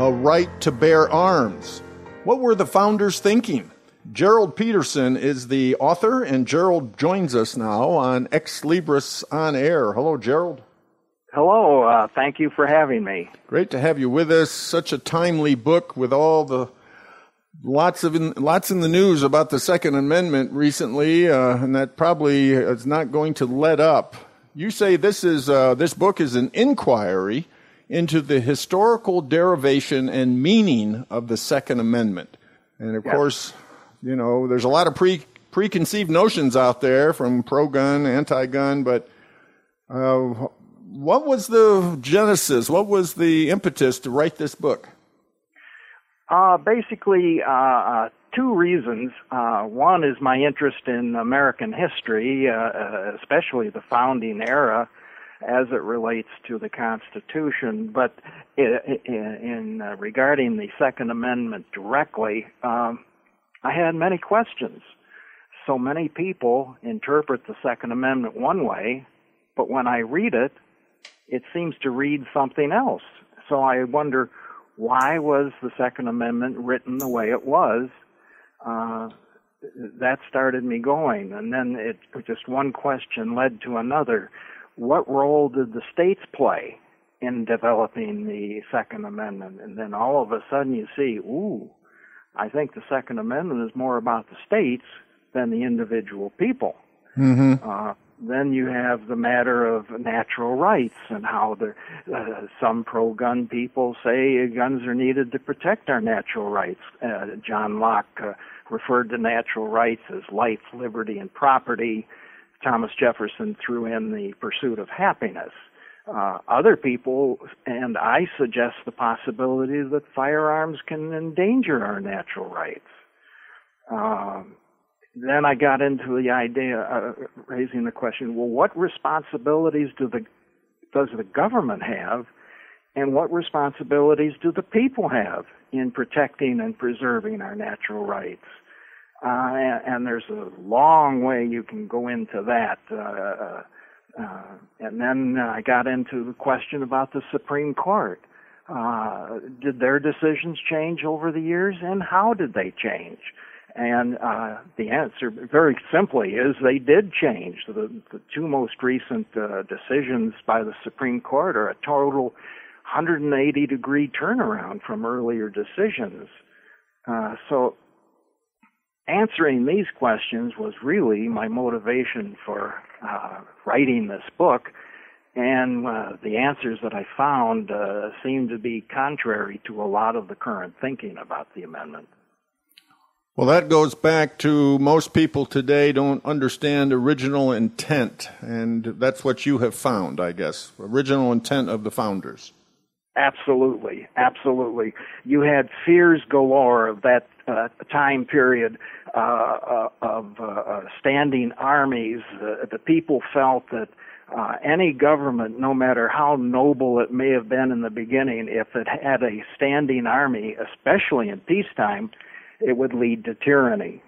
A Right to Bear Arms. What were the founders thinking? Gerald Petersen is the author, and Gerald joins us now on Xlibris on Air. Hello, Gerald. Hello, uh, thank you for having me. Great to have you with us. Such a timely book with all the lots of in, lots in the news about the Second Amendment recently, uh, and that probably is not going to let up. You say this is uh, this book is an inquiry into the historical derivation and meaning of the Second Amendment. And of yes. course, you know, there's a lot of pre preconceived notions out there from pro gun, anti gun, but uh, what was the genesis? What was the impetus to write this book? Uh, basically, uh, uh two reasons. Uh, one is my interest in American history, uh, especially the founding era as it relates to the Constitution. But in, in uh, regarding the Second Amendment directly, um, I had many questions. So many people interpret the Second Amendment one way, but when I read it, it seems to read something else. So I wonder why was the Second Amendment written the way it was? Uh, that started me going, and then it just one question led to another what role did the states play in developing the Second Amendment? And then all of a sudden you see, ooh, I think the Second Amendment is more about the states than the individual people. Mm-hmm. Uh, then you have the matter of natural rights and how the, uh, some pro-gun people say guns are needed to protect our natural rights. Uh, John Locke uh, referred to natural rights as life, liberty, and property. Thomas Jefferson threw in the pursuit of happiness. Uh, other people, and I suggest the possibility that firearms can endanger our natural rights. Um, then I got into the idea, uh, raising the question: Well, what responsibilities do the does the government have, and what responsibilities do the people have in protecting and preserving our natural rights? Uh, and, and, there's a long way you can go into that. Uh, uh, uh and then I got into the question about the Supreme Court. Uh, did their decisions change over the years, and how did they change? And uh, the answer, very simply, is they did change. The, the two most recent decisions by the Supreme Court are a total 180 degree turnaround from earlier decisions. so answering these questions was really my motivation for uh, writing this book. And uh, the answers that I found uh, seem to be contrary to a lot of the current thinking about the amendment. Well, that goes back to most people today don't understand original intent, and that's what you have found, I guess. Original intent of the founders. Absolutely, absolutely. You had fears galore that uh, time period uh, uh, of uh, uh, standing armies. the people felt that uh, any government, no matter how noble it may have been in the beginning, if it had a standing army, especially in peacetime, it would lead to tyranny.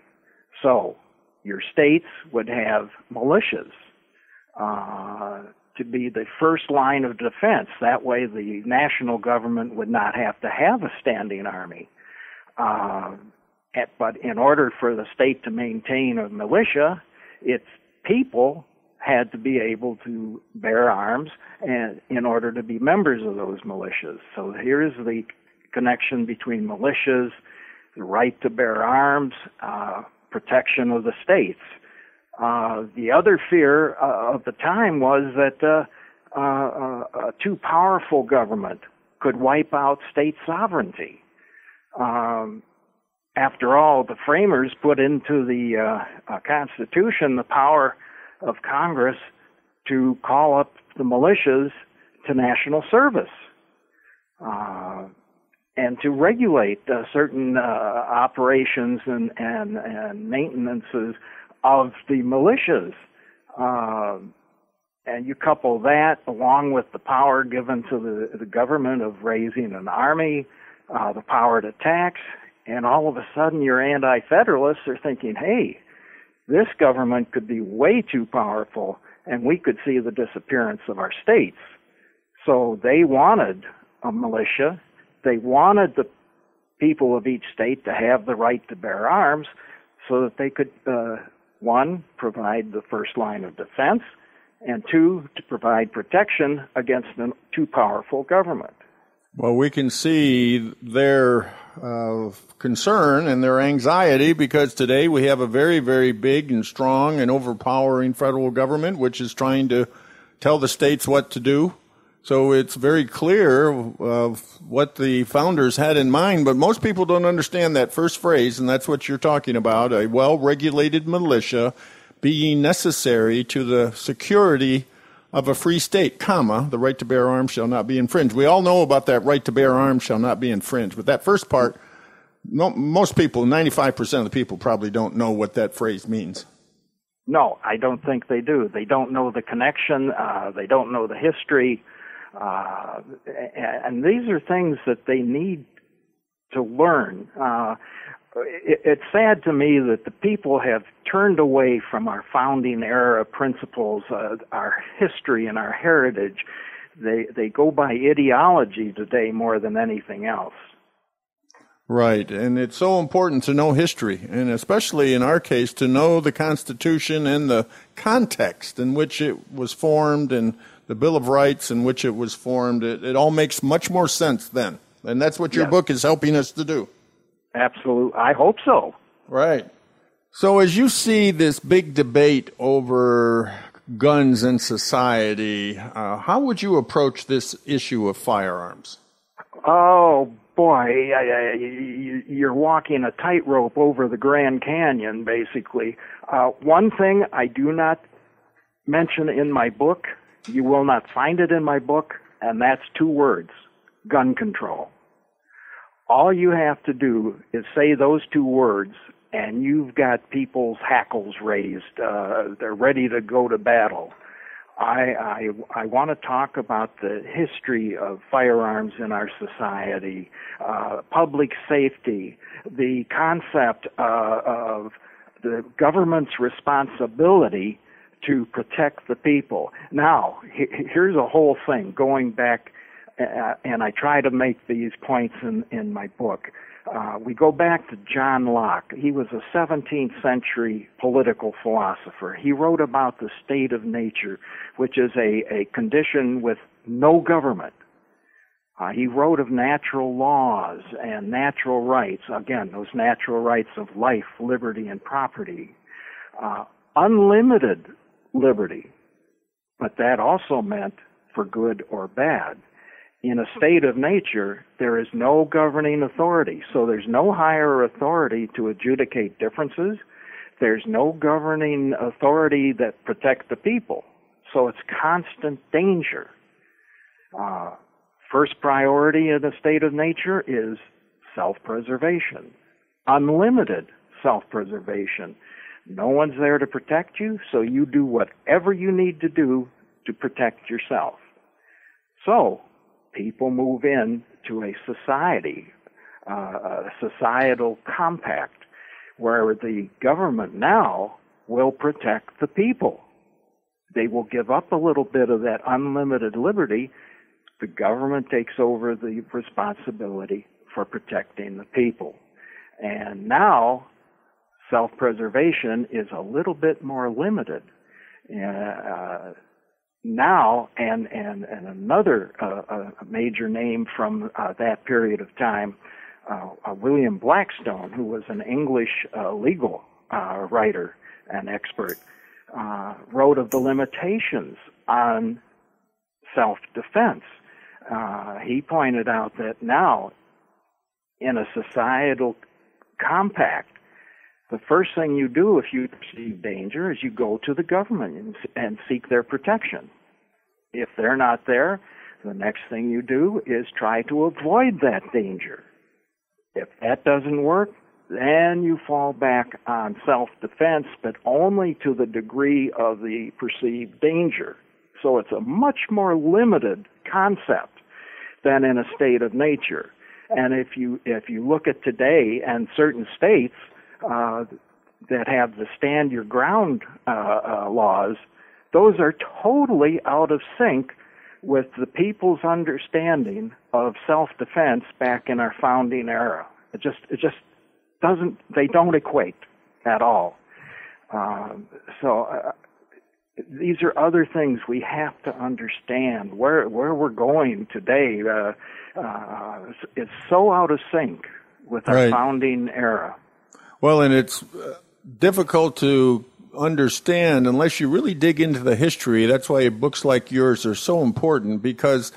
So, your states would have militias uh, to be the first line of defense. That way, the national government would not have to have a standing army. Uh, but in order for the state to maintain a militia, its people had to be able to bear arms and in order to be members of those militias. So here's the connection between militias, the right to bear arms, uh, protection of the states. Uh, the other fear uh, of the time was that uh, uh, a too powerful government could wipe out state sovereignty. Um, after all, the framers put into the uh, uh, Constitution the power of Congress to call up the militias to national service. Uh, and to regulate uh, certain uh, operations and, and, and maintenances of the militias. Uh, and you couple that along with the power given to the, the government of raising an army, uh, the power to tax, and all of a sudden your anti-federalists are thinking, hey, this government could be way too powerful and we could see the disappearance of our states. So they wanted a militia. They wanted the people of each state to have the right to bear arms so that they could, uh, one, provide the first line of defense, and two, to provide protection against a too powerful government. Well, we can see their uh, concern and their anxiety because today we have a very, very big and strong and overpowering federal government which is trying to tell the states what to do. So it's very clear of what the founders had in mind, but most people don't understand that first phrase, and that's what you're talking about a well regulated militia being necessary to the security of a free state, comma, the right to bear arms shall not be infringed. We all know about that right to bear arms shall not be infringed, but that first part, no, most people, 95% of the people probably don't know what that phrase means. No, I don't think they do. They don't know the connection. Uh, they don't know the history. Uh, and these are things that they need to learn. Uh, it's sad to me that the people have turned away from our founding era principles, uh, our history and our heritage. They they go by ideology today more than anything else. Right, and it's so important to know history, and especially in our case, to know the Constitution and the context in which it was formed and the Bill of Rights in which it was formed. It, it all makes much more sense then, and that's what your yes. book is helping us to do. Absolutely. I hope so. Right. So, as you see this big debate over guns in society, uh, how would you approach this issue of firearms? Oh, boy, you're walking a tightrope over the Grand Canyon, basically. Uh, one thing I do not mention in my book, you will not find it in my book, and that's two words gun control. All you have to do is say those two words, and you've got people's hackles raised. Uh, they're ready to go to battle. I, I, I want to talk about the history of firearms in our society, uh, public safety, the concept uh, of the government's responsibility to protect the people. Now, he, here's a whole thing going back and I try to make these points in, in my book. Uh, we go back to John Locke. He was a 17th century political philosopher. He wrote about the state of nature, which is a, a condition with no government. Uh, he wrote of natural laws and natural rights. Again, those natural rights of life, liberty, and property. Uh, unlimited liberty. But that also meant for good or bad in a state of nature, there is no governing authority. So there's no higher authority to adjudicate differences. There's no governing authority that protect the people. So it's constant danger. Uh, first priority in a state of nature is self-preservation. Unlimited self-preservation. No one's there to protect you, so you do whatever you need to do to protect yourself. So, people move in to a society, uh, a societal compact, where the government now will protect the people. They will give up a little bit of that unlimited liberty. The government takes over the responsibility for protecting the people. And now, self-preservation is a little bit more limited. Uh, now and and and another uh, major name from uh, that period of time, uh, uh William Blackstone, who was an English uh, legal uh, writer and expert, wrote of the limitations on self-defense. he pointed out that now, in a societal compact, the first thing you do if you perceive danger is you go to the government and, and seek their protection. If they're not there, the next thing you do is try to avoid that danger. If that doesn't work, then you fall back on self-defense, but only to the degree of the perceived danger. So it's a much more limited concept than in a state of nature. And if you if you look at today and certain states uh, that have the stand your ground uh, uh, laws, those are totally out of sync with the people's understanding of self-defense back in our founding era. It just it just doesn't they don't equate at all. Um, so uh, these are other things we have to understand where where we're going today. Uh, uh, it's so out of sync with our Right. founding era. Well, and it's uh, difficult to understand unless you really dig into the history. That's why books like yours are so important because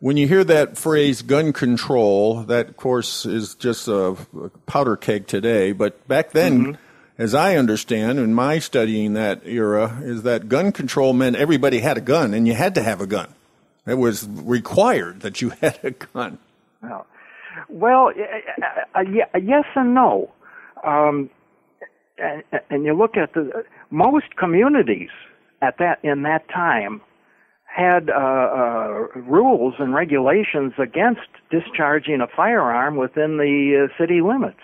when you hear that phrase gun control, that of course is just a, powder keg today. But back then, as I understand in my studying that era, is that gun control meant everybody had a gun and you had to have a gun. It was required that you had a gun. Well, well, uh, uh, yeah, yes and no. Um, and, and you look at the most communities at that in that time had uh, uh, rules and regulations against discharging a firearm within the uh, city limits.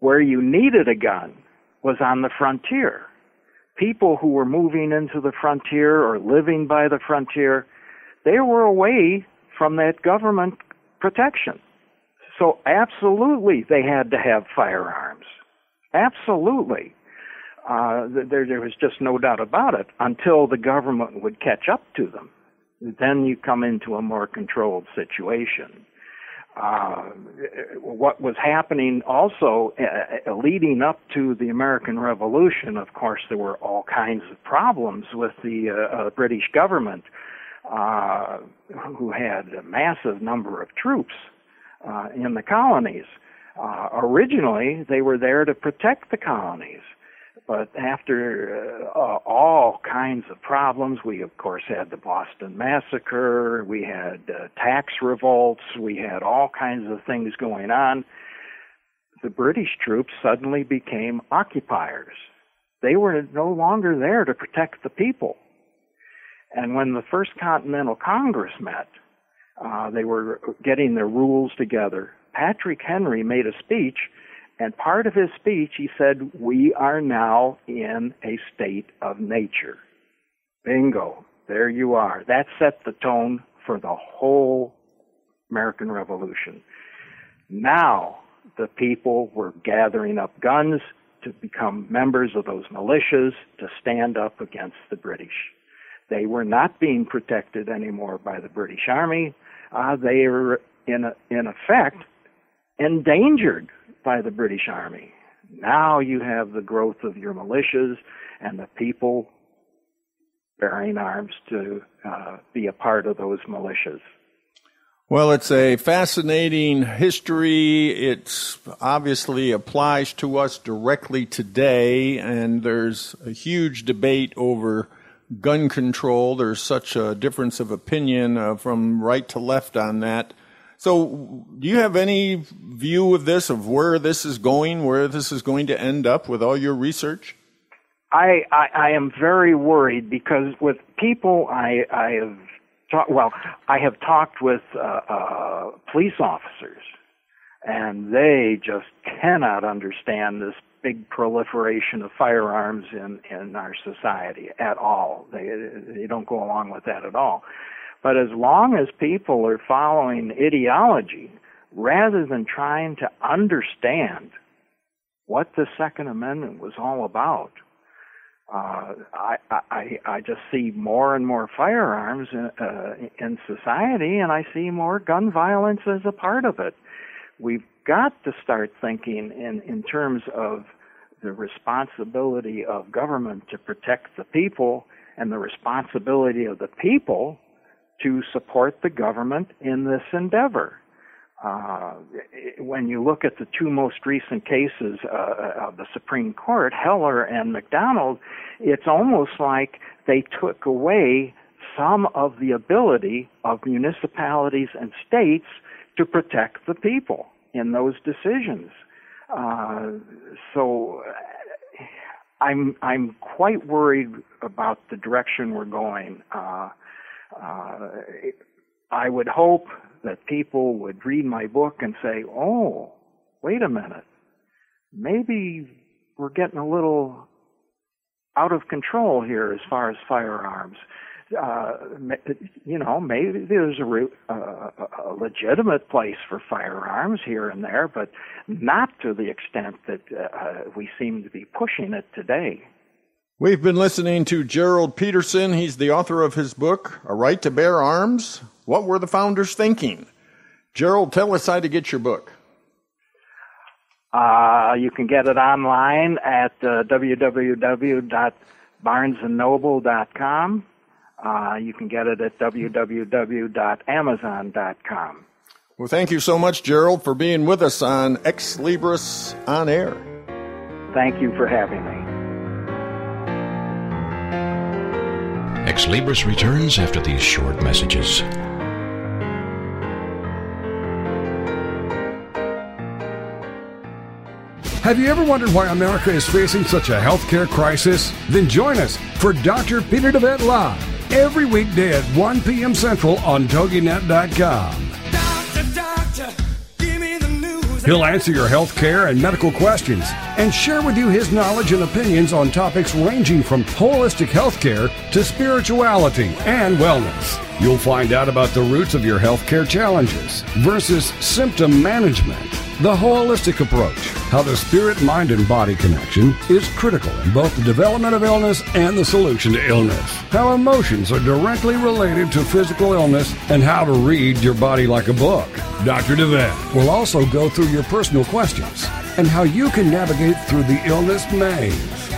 Where you needed a gun was on the frontier. People who were moving into the frontier or living by the frontier, they were away from that government protection. So absolutely they had to have firearms. Absolutely. Uh, there, there was just no doubt about it until the government would catch up to them. Then you come into a more controlled situation. Uh, what was happening also uh, uh, leading up to the American Revolution, of course, there were all kinds of problems with the uh, uh, British government, uh, who had a massive number of troops uh, in the colonies. Uh, originally, they were there to protect the colonies. But after uh, all kinds of problems, we of course had the Boston Massacre, we had uh, tax revolts, we had all kinds of things going on. The British troops suddenly became occupiers. They were no longer there to protect the people. And when the First Continental Congress met, uh, they were getting their rules together. Patrick Henry made a speech, and part of his speech he said, We are now in a state of nature. Bingo. There you are. That set the tone for the whole American Revolution. Now, the people were gathering up guns to become members of those militias to stand up against the British. They were not being protected anymore by the British Army. Uh, they were, in, a, in effect, endangered by the British Army. Now you have the growth of your militias and the people bearing arms to uh, be a part of those militias. Well, it's a fascinating history. It obviously applies to us directly today, and there's a huge debate over gun control. There's such a difference of opinion uh, from right to left on that. So, do you have any view of this, of where this is going, where this is going to end up with all your research? I, I, I am very worried because with people I, I have talked, well, I have talked with uh, uh, police officers, and they just cannot understand this big proliferation of firearms in, in our society at all. They, they don't go along with that at all. But as long as people are following ideology rather than trying to understand what the Second Amendment was all about, uh, I, I, I just see more and more firearms in, uh, in society, and I see more gun violence as a part of it. We've got to start thinking in, in terms of the responsibility of government to protect the people and the responsibility of the people to support the government in this endeavor. Uh, when you look at the two most recent cases uh, of the Supreme Court, Heller and McDonald, it's almost like they took away some of the ability of municipalities and states to protect the people in those decisions. Uh, so I'm I'm quite worried about the direction we're going. Uh, uh, I would hope that people would read my book and say, "Oh, wait a minute, maybe we're getting a little out of control here as far as firearms." Uh, you know, maybe there's a, re- uh, a legitimate place for firearms here and there, but not to the extent that uh, we seem to be pushing it today. We've been listening to Gerald Petersen. He's the author of his book, A Right to Bear Arms. What were the founders thinking? Gerald, tell us how to get your book. Uh, you can get it online at uh, www.barnesandnoble.com. Uh, you can get it at www.amazon.com. Well, thank you so much, Gerald, for being with us on Xlibris on Air. Thank you for having me. Xlibris returns after these short messages. Have you ever wondered why America is facing such a healthcare crisis? Then join us for Dr. Peter DeVette Live every weekday at 1 p.m. Central on TogiNet.com. He'll answer your health care and medical questions and share with you his knowledge and opinions on topics ranging from holistic health care to spirituality and wellness. You'll find out about the roots of your healthcare challenges versus symptom management the holistic approach, how the spirit, mind, and body connection is critical in both the development of illness and the solution to illness. How emotions are directly related to physical illness and how to read your body like a book. Dr. DeVette will also go through your personal questions and how you can navigate through the illness maze.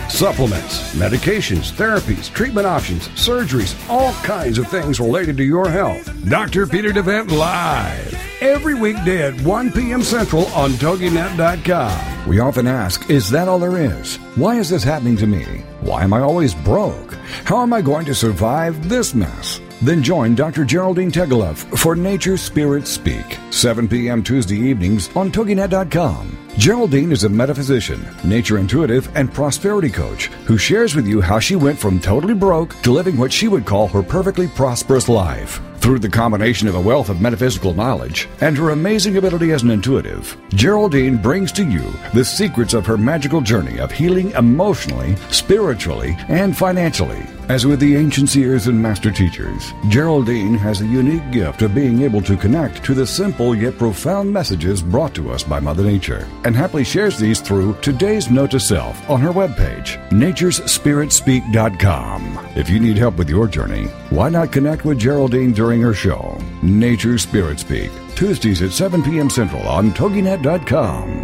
Supplements, medications, therapies, treatment options, surgeries, all kinds of things related to your health. Dr. Peter DeVette Live. Every weekday at 1 p.m. Central on TogiNet.com. We often ask, is that all there is? Why is this happening to me? Why am I always broke? How am I going to survive this mess? Then join Dr. Geraldine Tegeloff for Nature Spirit Speak, 7 p.m. Tuesday evenings on TogiNet.com. Geraldine is a metaphysician, nature intuitive, and prosperity coach who shares with you how she went from totally broke to living what she would call her perfectly prosperous life. Through the combination of a wealth of metaphysical knowledge and her amazing ability as an intuitive, Geraldine brings to you the secrets of her magical journey of healing emotionally, spiritually, and financially. As with the ancient seers and master teachers, Geraldine has a unique gift of being able to connect to the simple yet profound messages brought to us by Mother Nature, and happily shares these through today's note to self on her webpage, naturespiritspeak.com. If you need help with your journey, why not connect with Geraldine during her show, Nature Spirit Speak, Tuesdays at 7 p.m. Central on TogiNet.com.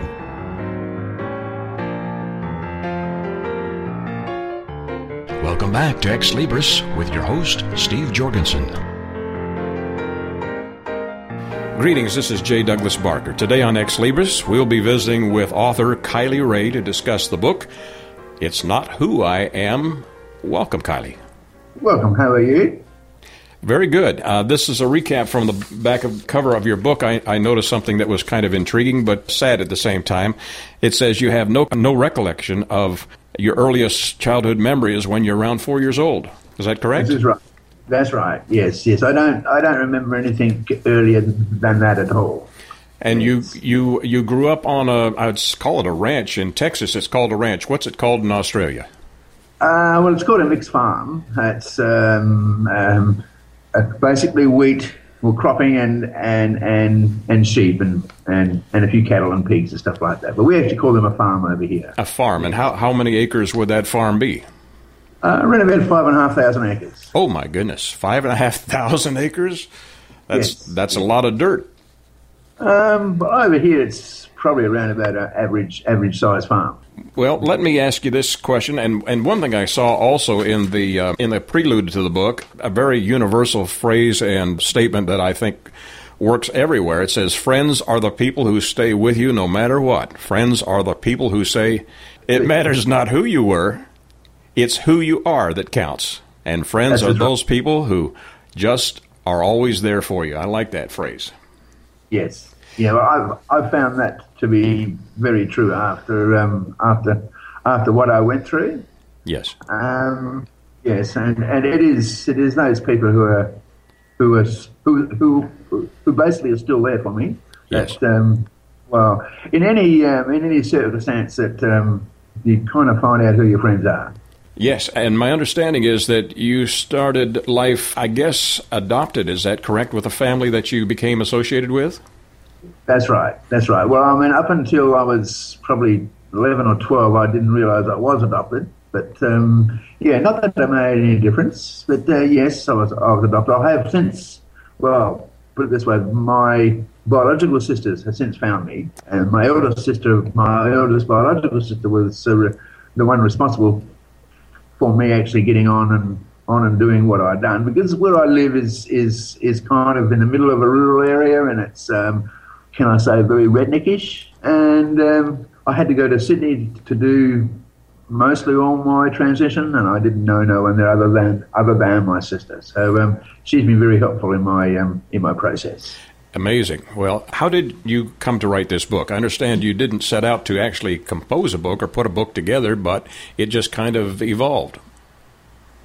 Welcome back to Xlibris with your host, Steve Jorgensen. Greetings, this is J. Douglas Barker. Today on Xlibris, we'll be visiting with author Kylie Rae to discuss the book, It's Not Who I Am. Welcome, Kylie. Welcome, how are you? Very good. Uh, this is a recap from the back of cover of your book. I, I, noticed something that was kind of intriguing but sad at the same time. It says you have no no recollection of your earliest childhood memories when you're around four years old. Is that correct? This is right. That's right. Yes, yes. I don't I don't remember anything earlier than that at all. And yes. you you you grew up on a I'd call it a ranch in Texas. It's called a ranch. What's it called in Australia? Uh, well, it's called a mixed farm. It's um, um, basically wheat, well, cropping and and and and sheep and, and and a few cattle and pigs and stuff like that. But we actually call them a farm over here. A farm, and how how many acres would that farm be? Uh, around about five and a half thousand acres. Oh my goodness, five and a half thousand acres. That's yes. that's a lot of dirt. Um, but over here, it's probably around about an average average size farm. Well, let me ask you this question, and, and one thing I saw also in the uh, in the prelude to the book, a very universal phrase and statement that I think works everywhere. It says, "Friends are the people who stay with you no matter what. Friends are the people who say it matters not who you were, it's who you are that counts." And friends That's are right. those people who just are always there for you. I like that phrase. Yes. Yeah, well, I've, I've found that to be very true after um, after after what I went through. Yes. Um, yes, and, and it is it is those people who are who are who who who basically are still there for me. Yes. That, um, well, in any um, in any circumstance that um, you kind of find out who your friends are. Yes, and my understanding is that you started life, I guess, adopted. Is that correct? With a family that you became associated with? That's right. That's right. Well, I mean, up until I was probably 11 or 12, I didn't realise I was adopted. But um, yeah, not that it made any difference. But uh, yes, I was, I was adopted. I have since, well, put it this way, my biological sisters have since found me. And my eldest sister, my eldest biological sister was uh, the one responsible for me actually getting on and on and doing what I'd done because where I live is is is kind of in the middle of a rural area and it's um, can I say very redneckish and um, I had to go to Sydney to do mostly all my transition and I didn't know no one there other than other than my sister so um, she's been very helpful in my um, in my process. Amazing. Well, how did you come to write this book? I understand you didn't set out to actually compose a book or put a book together, but it just kind of evolved.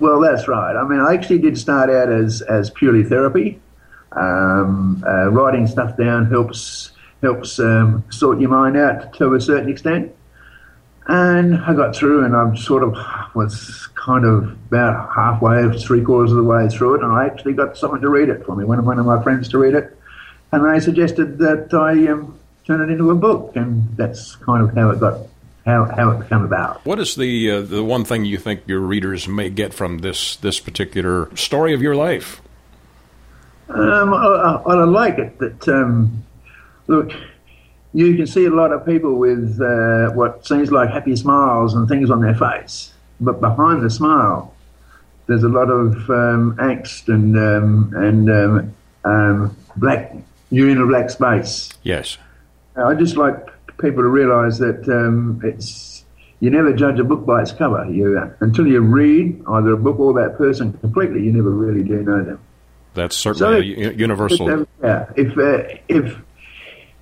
Well, that's right. I mean, I actually did start out as, as purely therapy. Um, uh, writing stuff down helps helps um, sort your mind out to a certain extent. And I got through, and I sort of was kind of about halfway, three quarters of the way through it, and I actually got someone to read it for me, one of one of my friends to read it, and they suggested that I um, turn it into a book, and that's kind of how it got how how it came about. What is the uh, the one thing you think your readers may get from this this particular story of your life? Um, I, I, I like it that um, look, you can see a lot of people with uh, what seems like happy smiles and things on their face, but behind the smile, there's a lot of um, angst and um, and um, um, black you're in a black space. Yes. I just like people to realise that um, it's you never judge a book by its cover. You until you read either a book or that person completely, you never really do know them. That's certainly So- universal. If, yeah, if uh, if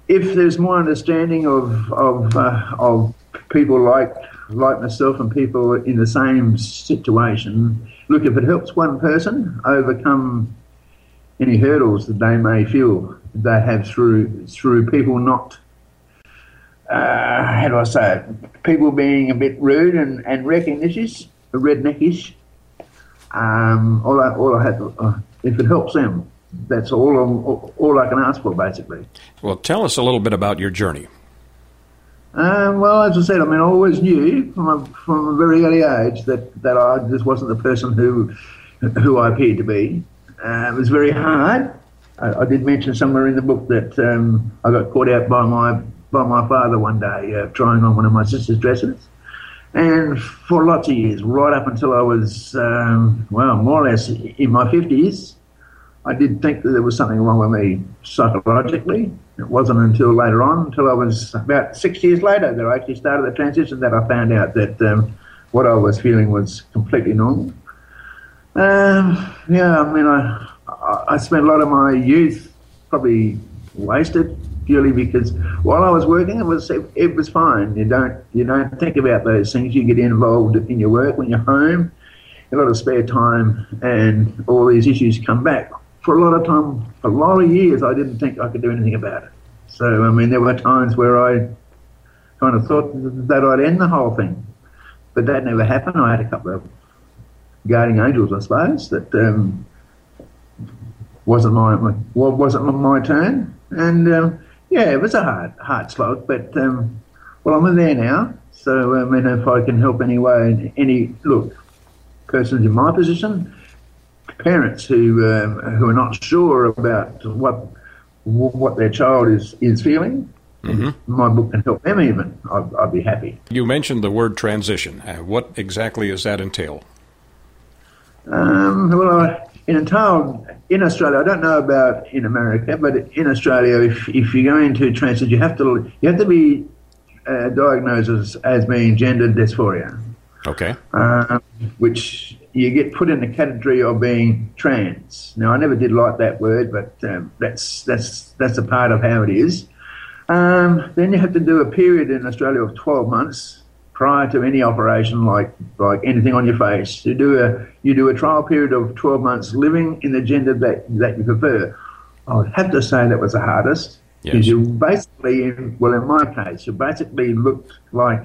if there's more understanding of of uh, of people like like myself and people in the same situation, look, if it helps one person overcome any hurdles that they may feel they have through through people not uh, how do I say it? People being a bit rude and and recognish redneckish. Um, all I, all I had, to, uh, if it helps them, that's all, all all I can ask for, basically. Well, tell us a little bit about your journey. Um, well, as I said, I mean, I always knew from a, from a very early age that, that I just wasn't the person who who I appeared to be. Uh, it was very hard. I, I did mention somewhere in the book that um, I got caught out by my by my father one day uh, trying on one of my sister's dresses. And for lots of years, right up until I was, um, well, more or less in my 50s, I did think that there was something wrong with me psychologically. It wasn't until later on, until I was about six years later, that I actually started the transition, that I found out that um, what I was feeling was completely normal. Um, yeah, I mean, I, I spent a lot of my youth probably wasted purely because while I was working, it was it, it was fine. You don't you don't think about those things. You get involved in your work when you're home, a lot of spare time, and all these issues come back. For a lot of time, a lot of years, I didn't think I could do anything about it. So I mean, there were times where I kind of thought that I'd end the whole thing, but that never happened. I had a couple of guardian angels, I suppose, that um, wasn't my wa- wasn't my turn, and um, yeah, it was a hard hard slog. But um, well, I'm there now, so I mean, if I can help any way, any look, persons in my position, parents who um, who are not sure about what what their child is is feeling. My book can help them even. I'd, I'd be happy. You mentioned the word transition. Uh, what exactly does that entail? Um, well, I, town in Australia, I don't know about in America, but in Australia, if, if you go into transit, you have to you have to be uh, diagnosed as, as being gender dysphoria, Okay. um, which you get put in the category of being trans. Now, I never did like that word, but um, that's that's that's a part of how it is. Um, then you have to do a period in Australia of 12 months prior to any operation, like like anything on your face. You do a you do a trial period of 12 months living in the gender that that you prefer. I would have to say that was the hardest because Yes. you basically, well, in my case, you basically looked like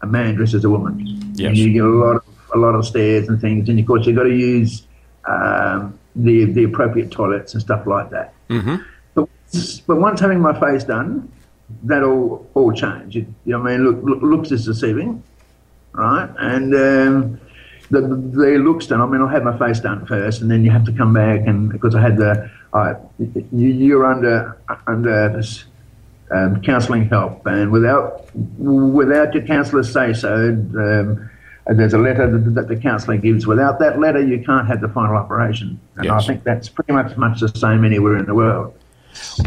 a man dressed as a woman. Yes. And you get a lot of a lot of stairs and things, and of course you've got to use um, the the appropriate toilets and stuff like that. Mm-hmm. But, but once having my face done, that all all changed. You, you know what I mean? Look, look, looks is deceiving, right? And um, the the looks done. I mean, I had my face done first, and then you have to come back and because I had the I you, you're under under this um, counselling help, and without without your counsellor say so, um, and there's a letter that, that the counsellor gives. Without that letter, you can't have the final operation, and Yes. I think that's pretty much much the same anywhere in the world.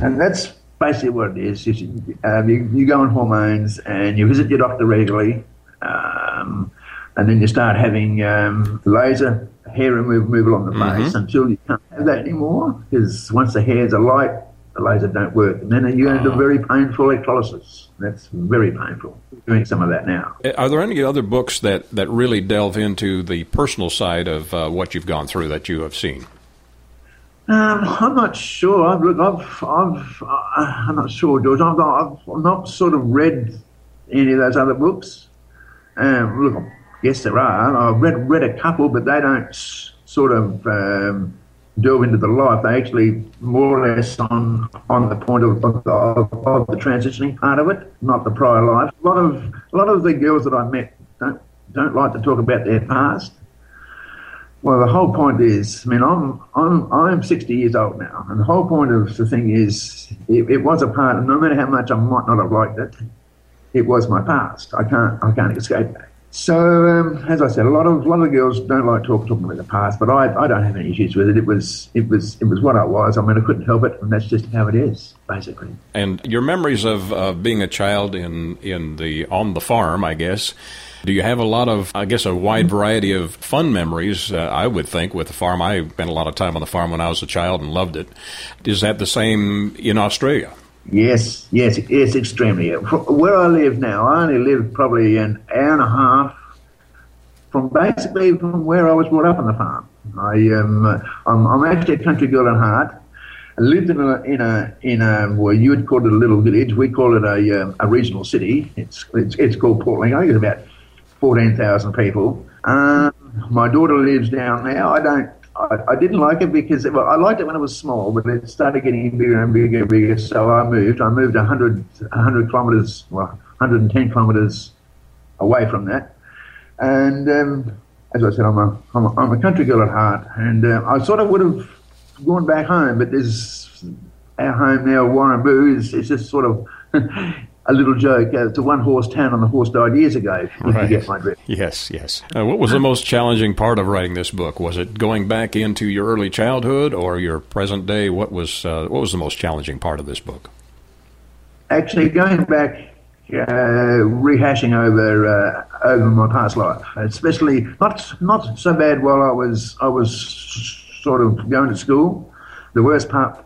And that's basically what it is. You, um, you, you go on hormones and you visit your doctor regularly, um, and then you start having um, laser hair remov- removal on the face until you can't have that anymore because once the hairs are light, the laser don't work. And then you go into very painful electrolysis. That's very painful. Doing some of that now. Are there any other books that, that really delve into the personal side of uh, what you've gone through that you have seen? Um, I'm not sure. I've, look, I've, I've, uh, I'm not sure, George. I've not, I've not sort of read any of those other books. Um, look, yes, there are. I've read read a couple, but they don't sort of um, delve into the life. They actually more or less on on the point of, of, of, the transitioning part of it, not the prior life. A lot of a lot of the girls that I met don't don't like to talk about their past. Well, the whole point is, I mean, I'm I'm I'm 60 years old now, and the whole point of the thing is, it, it was a part. No matter how much I might not have liked it, it was my past. I can't I can't escape that. So, um, as I said, a lot of a lot of girls don't like talk, talking about the past, but I, I don't have any issues with it. It was it was it was what I was. I mean, I couldn't help it, and that's just how it is, basically. And your memories of uh, being a child in in the on the farm, I guess. Do you have a lot of, I guess, a wide variety of fun memories? Uh, I would think with the farm. I spent a lot of time on the farm when I was a child and loved it. Is that the same in Australia? Yes, yes, yes, extremely. Where I live now, I only live probably an hour and a half from basically from where I was brought up on the farm. I um, uh, I'm, I'm actually a country girl at heart. I lived in a in a in a well, you would call it a little village. We call it a um, a regional city. It's it's, it's called Portland. I think it's about fourteen thousand people. Um, my daughter lives down now. I don't. I, I didn't like it because well, I liked it when it was small, but it started getting bigger and bigger and bigger. So I moved. I moved 100, 100 kilometres, well, 110 kilometres away from that. And um, as I said, I'm a, I'm a, I'm a country girl at heart. And uh, I sort of would have gone back home, but there's our home now, Warrnambool, is, is just sort of a little joke. Uh, it's a one horse town, and the horse died years ago, if you get my drift. Yes, yes. Uh, what was the most challenging part of writing this book? Was it going back into your early childhood or your present day? What was uh, what was the most challenging part of this book? actually going back, uh, rehashing over uh, over my past life, especially not not so bad while I was I was sort of going to school. The worst part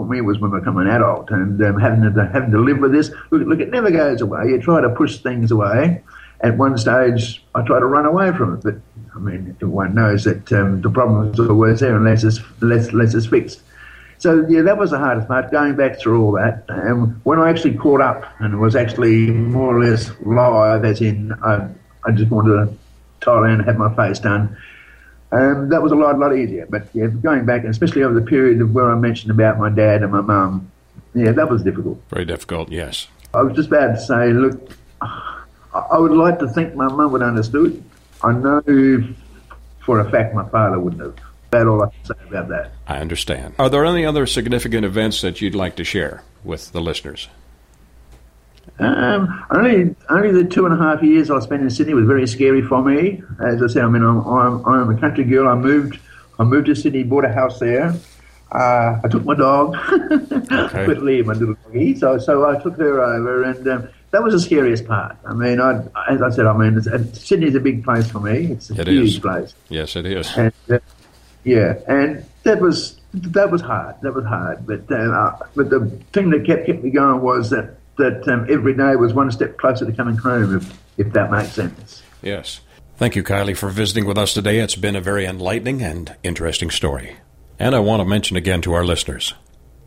for me was when I become an adult and um, having to having to live with this. Look, look, it never goes away. You try to push things away. At one stage, I try to run away from it, but I mean, one knows that um, the problem is always there unless it's unless, unless it's fixed. So yeah, that was the hardest part, going back through all that. And when I actually caught up and was actually more or less live, as in I, I just wanted to Thailand and have my face done, um, that was a lot, lot easier. But yeah, going back, and especially over the period of where I mentioned about my dad and my mum, yeah, that was difficult. Very difficult. Yes. I was just about to say, look, I would like to think my mum would understood. I know for a fact my father wouldn't have. That's all I can say about that. I understand. Are there any other significant events that you'd like to share with the listeners? Um, only only the two and a half years I spent in Sydney was very scary for me. As I said, I mean, I'm, I'm, I'm a country girl. I moved I moved to Sydney, bought a house there. Uh, I took my dog, Okay. leave my little doggy, so so I took her over, and um, that was the scariest part. I mean, I, as I said, I mean, Sydney's a big place for me. It's a It huge is. place. Yes, it is. And, uh, yeah, and that was that was hard. That was hard. But uh, uh, but the thing that kept, kept me going was that that um, every day was one step closer to coming home. If if that makes sense. Yes. Thank you, Kylie, for visiting with us today. It's been a very enlightening and interesting story. And I want to mention again to our listeners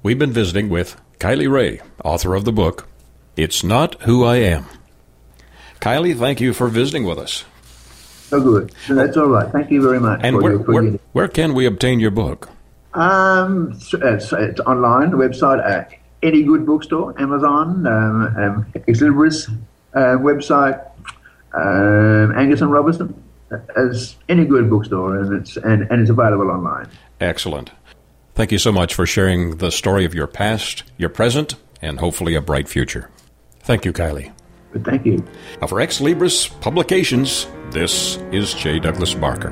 we've been visiting with Kylie Rae, author of the book, It's Not Who I Am. Kylie, thank you for visiting with us. So good. So that's all right. Thank you very much. And for where, where, where can we obtain your book? Um, it's, it's online, the website, uh, any good bookstore, Amazon, um, um, Xlibris uh, website, um, Angus and Robertson, as any good bookstore, and it's and, and it's available online. Excellent. Thank you so much for sharing the story of your past, your present, and hopefully a bright future. Thank you, Kylie. Thank you. Now, for Xlibris Publications, this is J. Douglas Barker.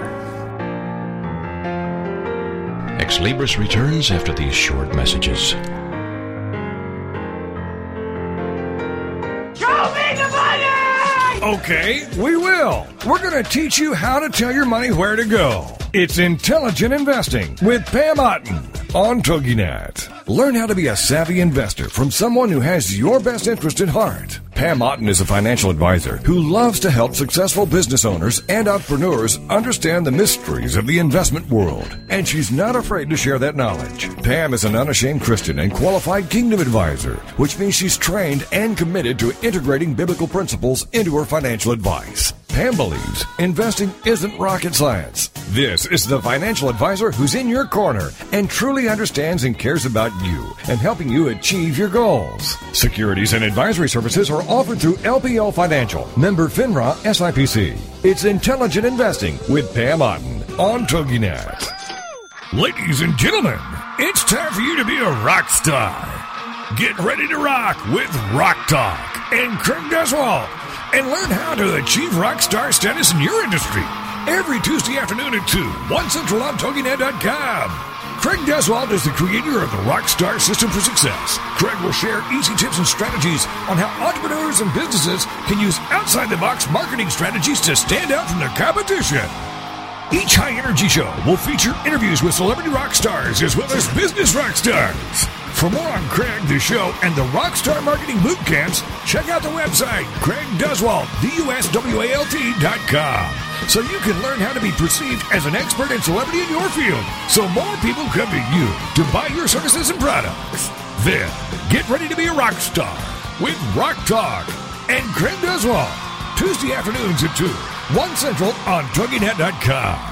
Xlibris returns after these short messages. Okay, we will. We're going to teach you how to tell your money where to go. It's Intelligent Investing with Pam Otten on TogiNet. Learn how to be a savvy investor from someone who has your best interest at heart. Pam Otten is a financial advisor who loves to help successful business owners and entrepreneurs understand the mysteries of the investment world, and she's not afraid to share that knowledge. Pam is an unashamed Christian and qualified kingdom advisor, which means she's trained and committed to integrating biblical principles into her financial advice. Pam believes investing isn't rocket science. This is the financial advisor who's in your corner and truly understands and cares about you and helping you achieve your goals. Securities and advisory services are offered through LPL Financial, member FINRA SIPC. It's intelligent investing with Pam Otten on TogiNet. Ladies and gentlemen, it's time for you to be a rock star. Get ready to rock with Rock Talk and Craig Duswalt and learn how to achieve rock star status in your industry. Every Tuesday afternoon at 2, 1 Central on TogiNet.com. Craig Duswalt is the creator of the Rockstar System for Success. Craig will share easy tips and strategies on how entrepreneurs and businesses can use outside the box marketing strategies to stand out from their competition. Each high energy show will feature interviews with celebrity rock stars as well as business rock stars. For more on Craig, the show, and the Rockstar Marketing Boot Camps, check out the website, CraigDuswalt.com, so you can learn how to be perceived as an expert and celebrity in your field, so more people come to you to buy your services and products. Then, get ready to be a rock star with Rock Talk and Craig Duswalt. Tuesday afternoons at 2, 1 Central on TogiNet.com.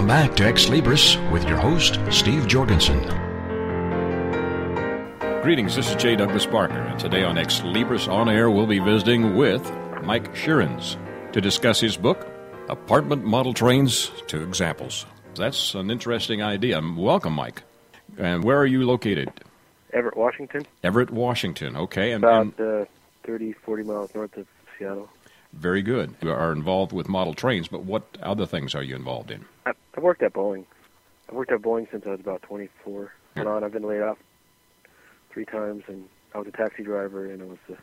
Welcome back to Xlibris with your host, Steve Jorgensen. Greetings, this is J. Douglas Barker, and today on Xlibris On Air, we'll be visiting with Mike Scheerens to discuss his book, Apartment Model Trains to Examples. That's an interesting idea. Welcome, Mike. And where are you located? Everett, Washington, Everett, Washington. Okay, and, about and uh, 30, 40 miles north of Seattle. Very good. You are involved with model trains, but what other things are you involved in? I, I've worked at Boeing. I've worked at Boeing since I was about 24. And on, I've been laid off three times, and I was a taxi driver, and I was uh,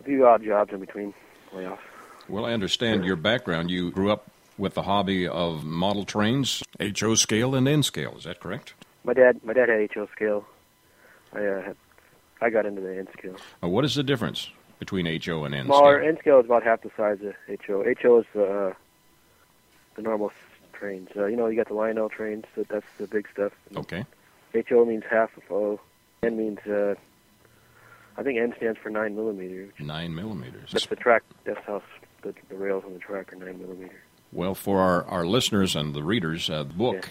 a few odd jobs in between layoffs. Well, I understand your background. You grew up with the hobby of model trains, HO scale and N scale. Is that correct? My dad, my dad had HO scale. I uh, had, I got into the N scale. Uh, what is the difference between HO and N scale? N scale is about half the size of HO. HO is the uh, the normal trains. Uh, you know, you got the Lionel trains. That, that's the big stuff. Okay. HO means half of O. N means uh, I think N stands for nine millimeters. Nine millimeters. That's the track. That's how the, the rails on the track are nine millimeters. Well, for our, our listeners and the readers, uh, the book Yeah.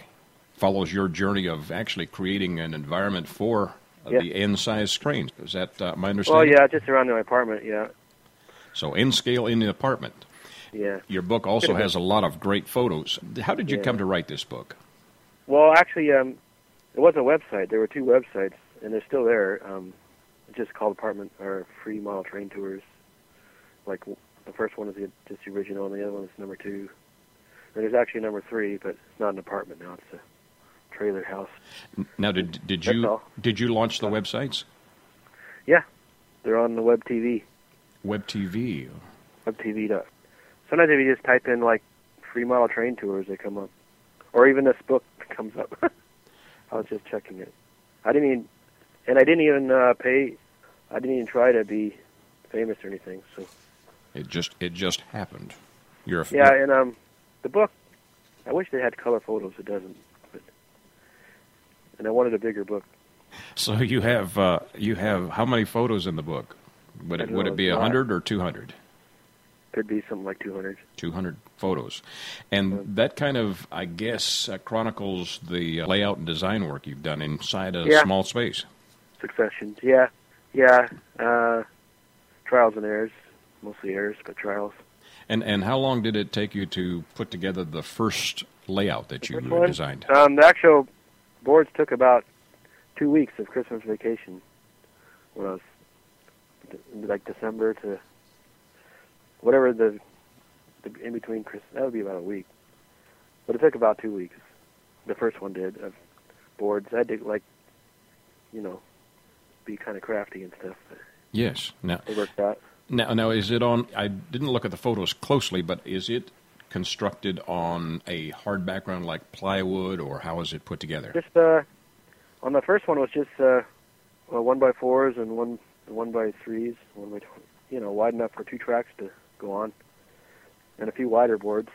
follows your journey of actually creating an environment for the N size trains. Is that uh, my understanding? Well, yeah, just around my apartment. Yeah, So N scale in the apartment. yeah. Your book also has a lot of great photos. How did you Yeah. come to write this book? Well, actually, um, it was a website. There were two websites, and they're still there. Um, just called apartment or free model train tours. Like the first one is the, just the original, and the other one is number two. And there's actually number three, but it's not an apartment now. It's a trailer house. Now, did did you all. did you launch the websites? Yeah, they're on the web TV. Web TV. Web TV. Dot. Sometimes if you just type in like free model train tours, they come up, or even this book comes up. I was just checking it. I didn't even, and I didn't even uh, pay. I didn't even try to be famous or anything. So It just it just happened. You're a yeah, and um, the book. I wish they had color photos. It doesn't. And I wanted a bigger book. So you have uh, you have how many photos in the book? Would it would it be a hundred or two hundred? Could be something like 200. 200 photos. And that kind of, I guess, uh, chronicles the uh, layout and design work you've done inside a Yeah. small space. Successions. Yeah, yeah. Uh, trials and errors, mostly errors, but trials. And and how long did it take you to put together the first layout that you First one, designed? Um, the actual boards took about two weeks of Christmas vacation when I was like December to whatever the, the in between Christmas. That would be about a week, but it took about two weeks. The first one did of boards. I had to like, you know, be kind of crafty and stuff. Yes. Now, it worked out. now, now, is it on? I didn't look at the photos closely, but is it constructed on a hard background like plywood, or how is it put together? Just uh, on the first one was just uh, well, one by fours and one one by threes, one by tw- you know wide enough for two tracks to go on, and a few wider boards,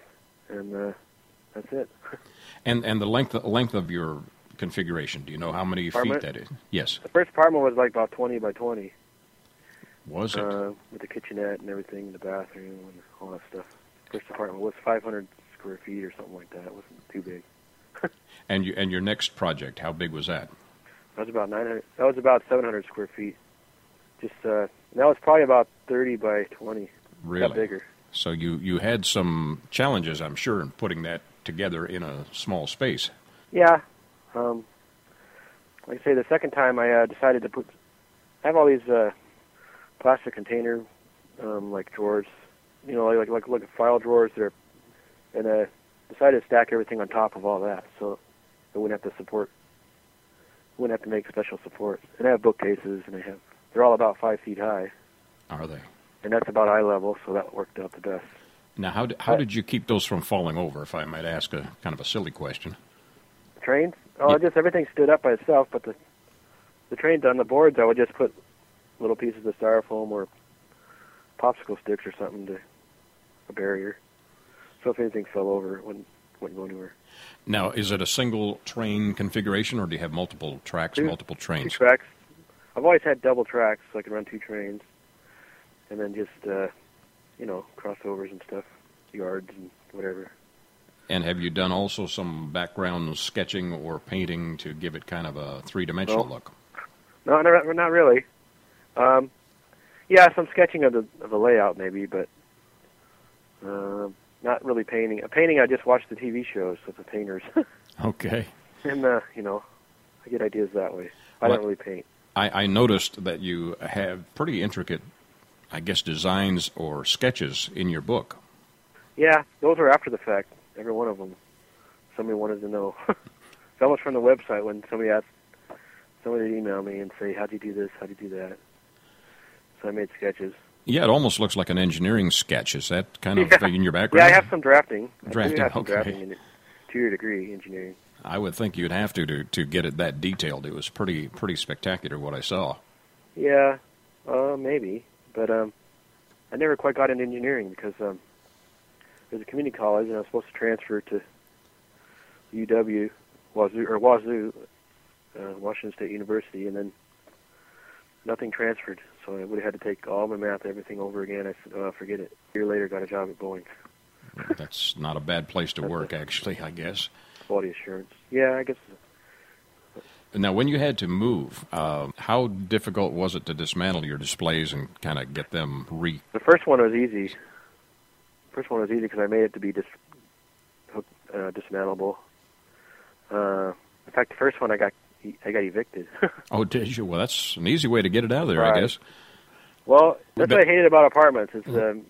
and uh, that's it. And and the length length of your configuration. Do you know how many Apartment? feet that is? Yes. The first apartment was like about twenty by twenty, Was it? uh, with the kitchenette and everything, the bathroom and all that stuff. First apartment was 500 square feet or something like that. It wasn't too big. and you and your next project, how big was that? That was about 900. That was about 700 square feet. Just uh, that was probably about 30 by 20. Really? Got bigger. So you you had some challenges, I'm sure, in putting that together in a small space. Yeah. Um, like I say, the second time I uh, decided to put, I have all these uh, plastic container, um, like drawers, you know, like like like file drawers that are, and I decided to stack everything on top of all that, so I wouldn't have to support, wouldn't have to make special support. And I have bookcases, and I have, they're all about five feet high, Are they? and that's about eye level, so that worked out the best. Now, how did, how did you keep those from falling over? If I might ask a kind of a silly question. trains. Oh, Yeah. just everything stood up by itself, but the the trains on the boards, I would just put little pieces of styrofoam or popsicle sticks or something to a barrier. So if anything fell over, it wouldn't wouldn't go anywhere. Now, is it a single train configuration, or do you have multiple tracks, Two- multiple Two trains? tracks. I've always had double tracks, so I could run two trains, and then just uh, you know crossovers and stuff, yards and whatever. And have you done also some background sketching or painting to give it kind of a three-dimensional No. look? No, not, not really. Um, yeah, some sketching of the of the layout maybe, but um not really painting. A painting, I just watch the TV shows with the painters, Okay. and uh, you know, I get ideas that way. I What- don't really paint. I, I noticed that you have pretty intricate, I guess, designs or sketches in your book. Yeah, those are after the fact. Every one of them. Somebody wanted to know. it's almost from the website when somebody asked, somebody would email me and say, "How'd you do this? How'd you do that?" So I made sketches. Yeah, it almost looks like an engineering sketch. Is that kind of Yeah. in your background? Yeah. I have some drafting. Drafting, have some okay. drafting in two-year degree engineering. I would think you'd have to, to to get it that detailed. It was pretty pretty spectacular what I saw. Yeah, uh, maybe, but um, I never quite got into engineering because um, there's a community college and I was supposed to transfer to UW, Wazoo or Wazoo, uh, Washington State University, and then nothing transferred. So I would have had to take all my math, everything over again. I oh, forget it. A year later, got a job at Boeing, That's not a bad place to work, actually. I guess. quality assurance. Yeah, I guess Now, when you had to move, uh, how difficult was it to dismantle your displays and kind of get them re? The first one was easy. First one was easy because I made it to be dis- uh, dismantleable. Uh, in fact, the first one I got I got evicted. Oh, did you? Well, that's an easy way to get it out of there, I guess. well, that's But- what I hated about apartments. Is um,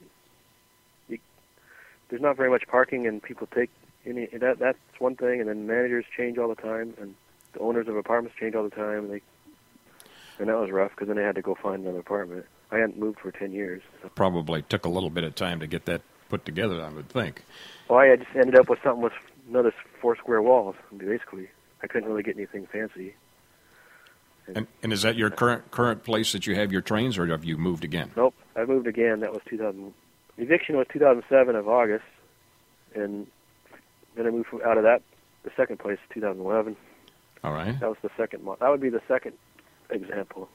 you, there's not very much parking, and people take any that that's one thing, and then managers change all the time, and the owners of apartments change all the time. And they and that was rough because then I had to go find another apartment. I hadn't moved for ten years. So. Probably took a little bit of time to get that put together. I would think. Well, I just ended up with something with another four square walls. Basically, I couldn't really get anything fancy. And, and is that your current current place that you have your trains, or have you moved again? Nope, I moved again. That was 2000. Eviction was 2007 of August, and then I moved out of that. The second place, 2011. All right. That was the second month. That would be the second example.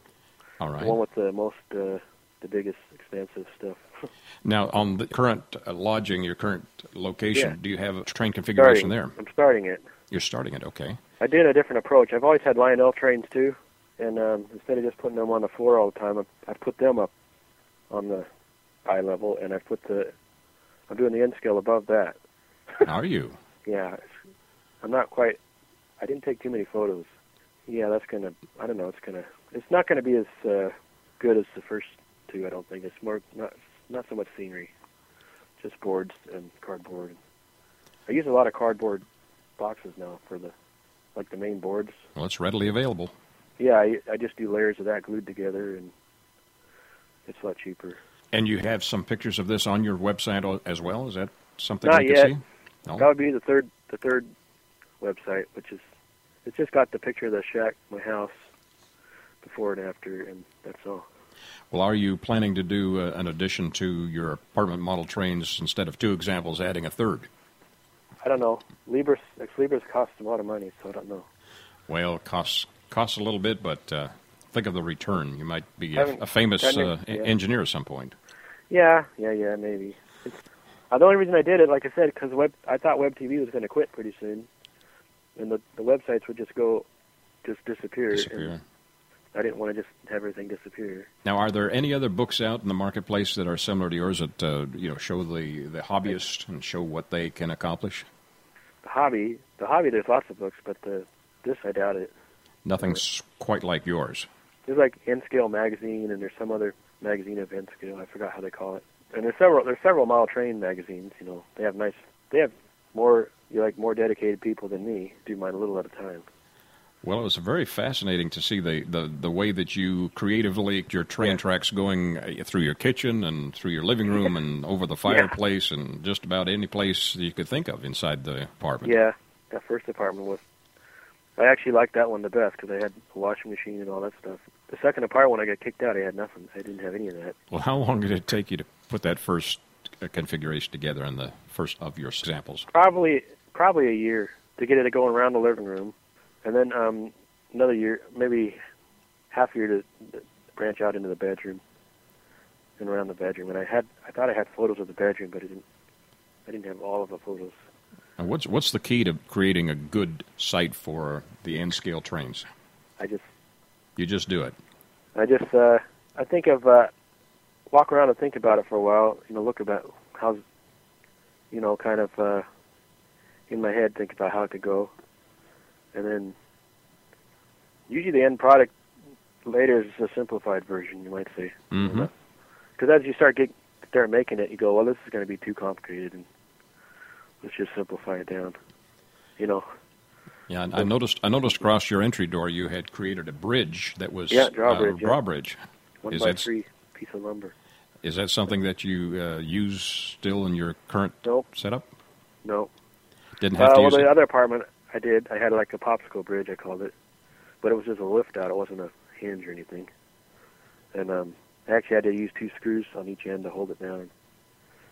All right. The one with the most, uh, the biggest expensive stuff. now, on the current uh, lodging, your current location, Yeah. do you have a train configuration starting, there? I'm starting it. You're starting it. Okay. I did a different approach. I've always had Lionel trains too, and um, instead of just putting them on the floor all the time, I, I put them up on the eye level, and I put the I'm doing the N scale above that. Are you? Yeah, I'm not quite. I didn't take too many photos. Yeah, that's gonna. I don't know. It's gonna. It's not gonna be as uh, good as the first two. I don't think. It's more not not so much scenery, just boards and cardboard. I use a lot of cardboard boxes now for the like the main boards. Well, it's readily available. Yeah, I, I just do layers of that glued together, and it's a lot cheaper. And you have some pictures of this on your website as well. Is that something Not we yet. can see? No. That would be the third the third website, which is it's just got the picture of the shack, my house, before and after, and that's all. Well, are you planning to do uh, an addition to your apartment model trains instead of two examples, adding a third? I don't know. Libris Xlibris costs a lot of money, so I don't know. Well, it costs costs a little bit, but uh, think of the return. You might be a, a famous uh, yeah. engineer at some point. Yeah, yeah, yeah, maybe. It's, uh, the only reason I did it, like I said, because web I thought Web TV was going to quit pretty soon, and the the websites would just go, just disappear. Disappear. I didn't want to just have everything disappear. Now, are there any other books out in the marketplace that are similar to yours that uh, you know show the the hobbyist and show what they can accomplish? The hobby, the hobby, there's lots of books, but the this I doubt it. Nothing's quite like yours. There's like N Scale magazine, and there's some other magazine of N Scale. I forgot how they call it. And there's several. There's several Mile Train magazines. You know, they have nice. They have more. You like more dedicated people than me. Do mine a little at a time. Well, it was very fascinating to see the, the, the way that you creatively your train tracks going uh, through your kitchen and through your living room and over the fireplace and just about any place you could think of inside the apartment. Yeah, that first apartment was. I actually liked that one the best because I had a washing machine and all that stuff. The second apartment, when I got kicked out, I had nothing. I didn't have any of that. Well, how long did it take you to put that first uh, configuration together in the first of your examples? Probably, probably a year to get it going around the living room, and then um, another year, maybe half a year to, to branch out into the bedroom and around the bedroom. And I had, I thought I had photos of the bedroom, but I didn't. I didn't have all of the photos. And what's what's the key to creating a good site for the N scale trains? I just, You just do it. I just, uh, I think of uh, walk around and think about it for a while. You know, look about how's, you know, kind of uh, in my head, think about how it could go, and then usually the end product later is a simplified version, you might say. Because as you start get start making it, you go, well, this is going to be too complicated, and let's just simplify it down. You know, Yeah, I I noticed. I noticed across your entry door you had created a bridge that was Yeah, drawbridge, Uh, yeah. drawbridge. one Is by that three piece of lumber. is that something that you uh, use still in your current Nope, setup? no. Didn't have Uh, to well, use the it. other apartment I did, I had like a popsicle bridge, I called it, but it was just a lift out. It wasn't a hinge or anything. And um, I actually had to use two screws on each end to hold it down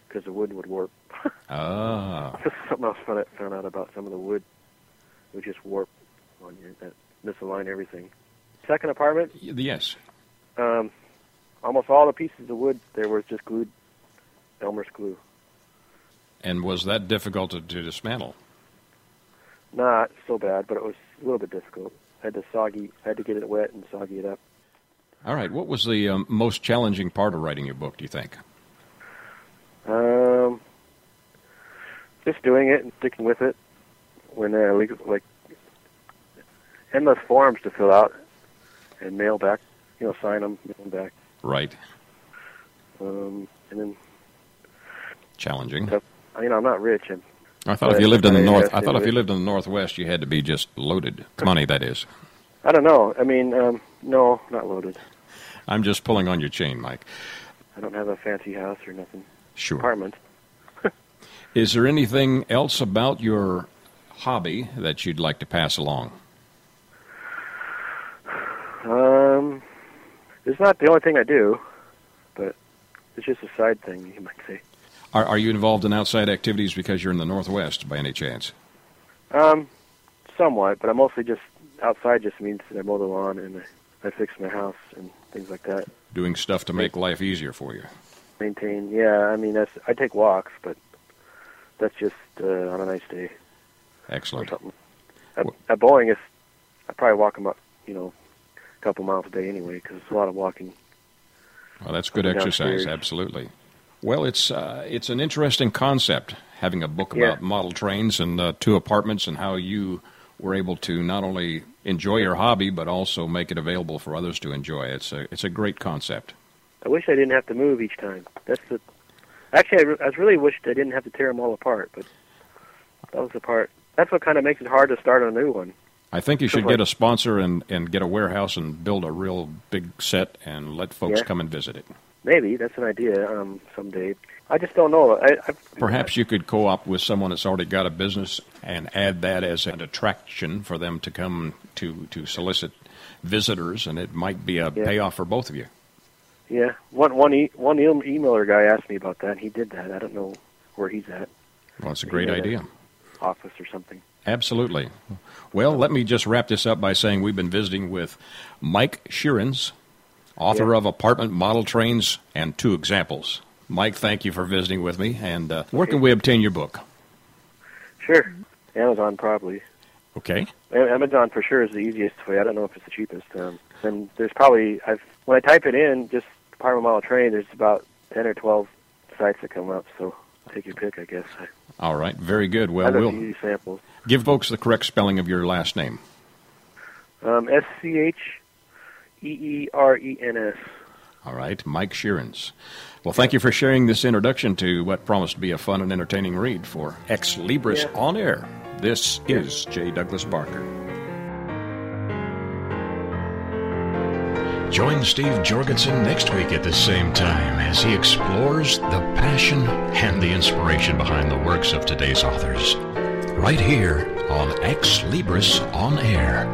because the wood would warp. Ah, This something else I found out about some of the wood. It would just warp on you, that misalign everything. Second apartment, yes. um, almost all the pieces of wood there was just glued Elmer's glue. And was that difficult to, to dismantle? Not so bad, but it was a little bit difficult. I had to soggy, I had to get it wet and soggy it up. All right. What was the um, most challenging part of writing your book? Do you think? Um, just doing it and sticking with it. When uh, like, like endless forms to fill out and mail back, you know, sign them, mail them back, Right. um, and then Challenging. Yep. You know, I'm not rich. I'm, I thought if you lived in the north, I thought if you lived in the northwest, you had to be just loaded money. That is. I don't know. I mean, um, no, not loaded. I'm just pulling on your chain, Mike. I don't have a fancy house or nothing. Sure. Apartment. Is there anything else about your hobby that you'd like to pass along? Um, it's not the only thing I do, but it's just a side thing, you might say. Are, are you involved in outside activities because you're in the northwest by any chance? Um, somewhat, but I'm mostly just outside. Just means that I mow the lawn and I, I fix my house and things like that. Doing stuff to make life easier for you. Maintain. Yeah, I mean that's. I take walks, but that's just uh, on a nice day or Excellent. something. At, Well- at bowling, it's I probably walk about you know a couple miles a day anyway because it's a lot of walking. Well, that's good exercise. downstairs. Absolutely. Well, it's uh, it's an interesting concept having a book Yeah. about model trains and uh, two apartments and how you were able to not only enjoy your hobby but also make it available for others to enjoy. It's a it's a great concept. I wish I didn't have to move each time. That's the. Actually, I, re- I really wished I didn't have to tear them all apart, but that was the part. That's what kind of makes it hard to start a new one. I think you should Good get a sponsor and, and get a warehouse and build a real big set and let folks Yeah. come and visit it. Maybe that's an idea um, someday. I just don't know. I, I, Perhaps you could co-op with someone that's already got a business and add that as an attraction for them to come to, to solicit visitors, and it might be a Yeah. payoff for both of you. Yeah, one one e- one emailer guy asked me about that. He did that. I don't know where he's at, Well, it's a great idea. office or something. Absolutely. Well, let me just wrap this up by saying we've been visiting with Mike Scheerens, author Yeah. of Apartment Model Trains and Two Examples. Mike, thank you for visiting with me. And uh, where can we obtain your book? Sure, Amazon probably. Okay. Amazon for sure is the easiest way. I don't know if it's the cheapest. Um, and there's probably I've when I type it in, just apartment model train. There's about ten or twelve sites that come up. So take your pick, I guess. All right. Very good. Well, we'll samples. give folks the correct spelling of your last name. Um, S C H E E R E N S. All right. Mike Scheerens. Well, thank you for sharing this introduction to what promised to be a fun and entertaining read for Xlibris Yeah. on Air. This is J. Douglas Barker. Join Steve Jorgensen next week at the same time as he explores the passion and the inspiration behind the works of today's authors. Right here on Xlibris On Air.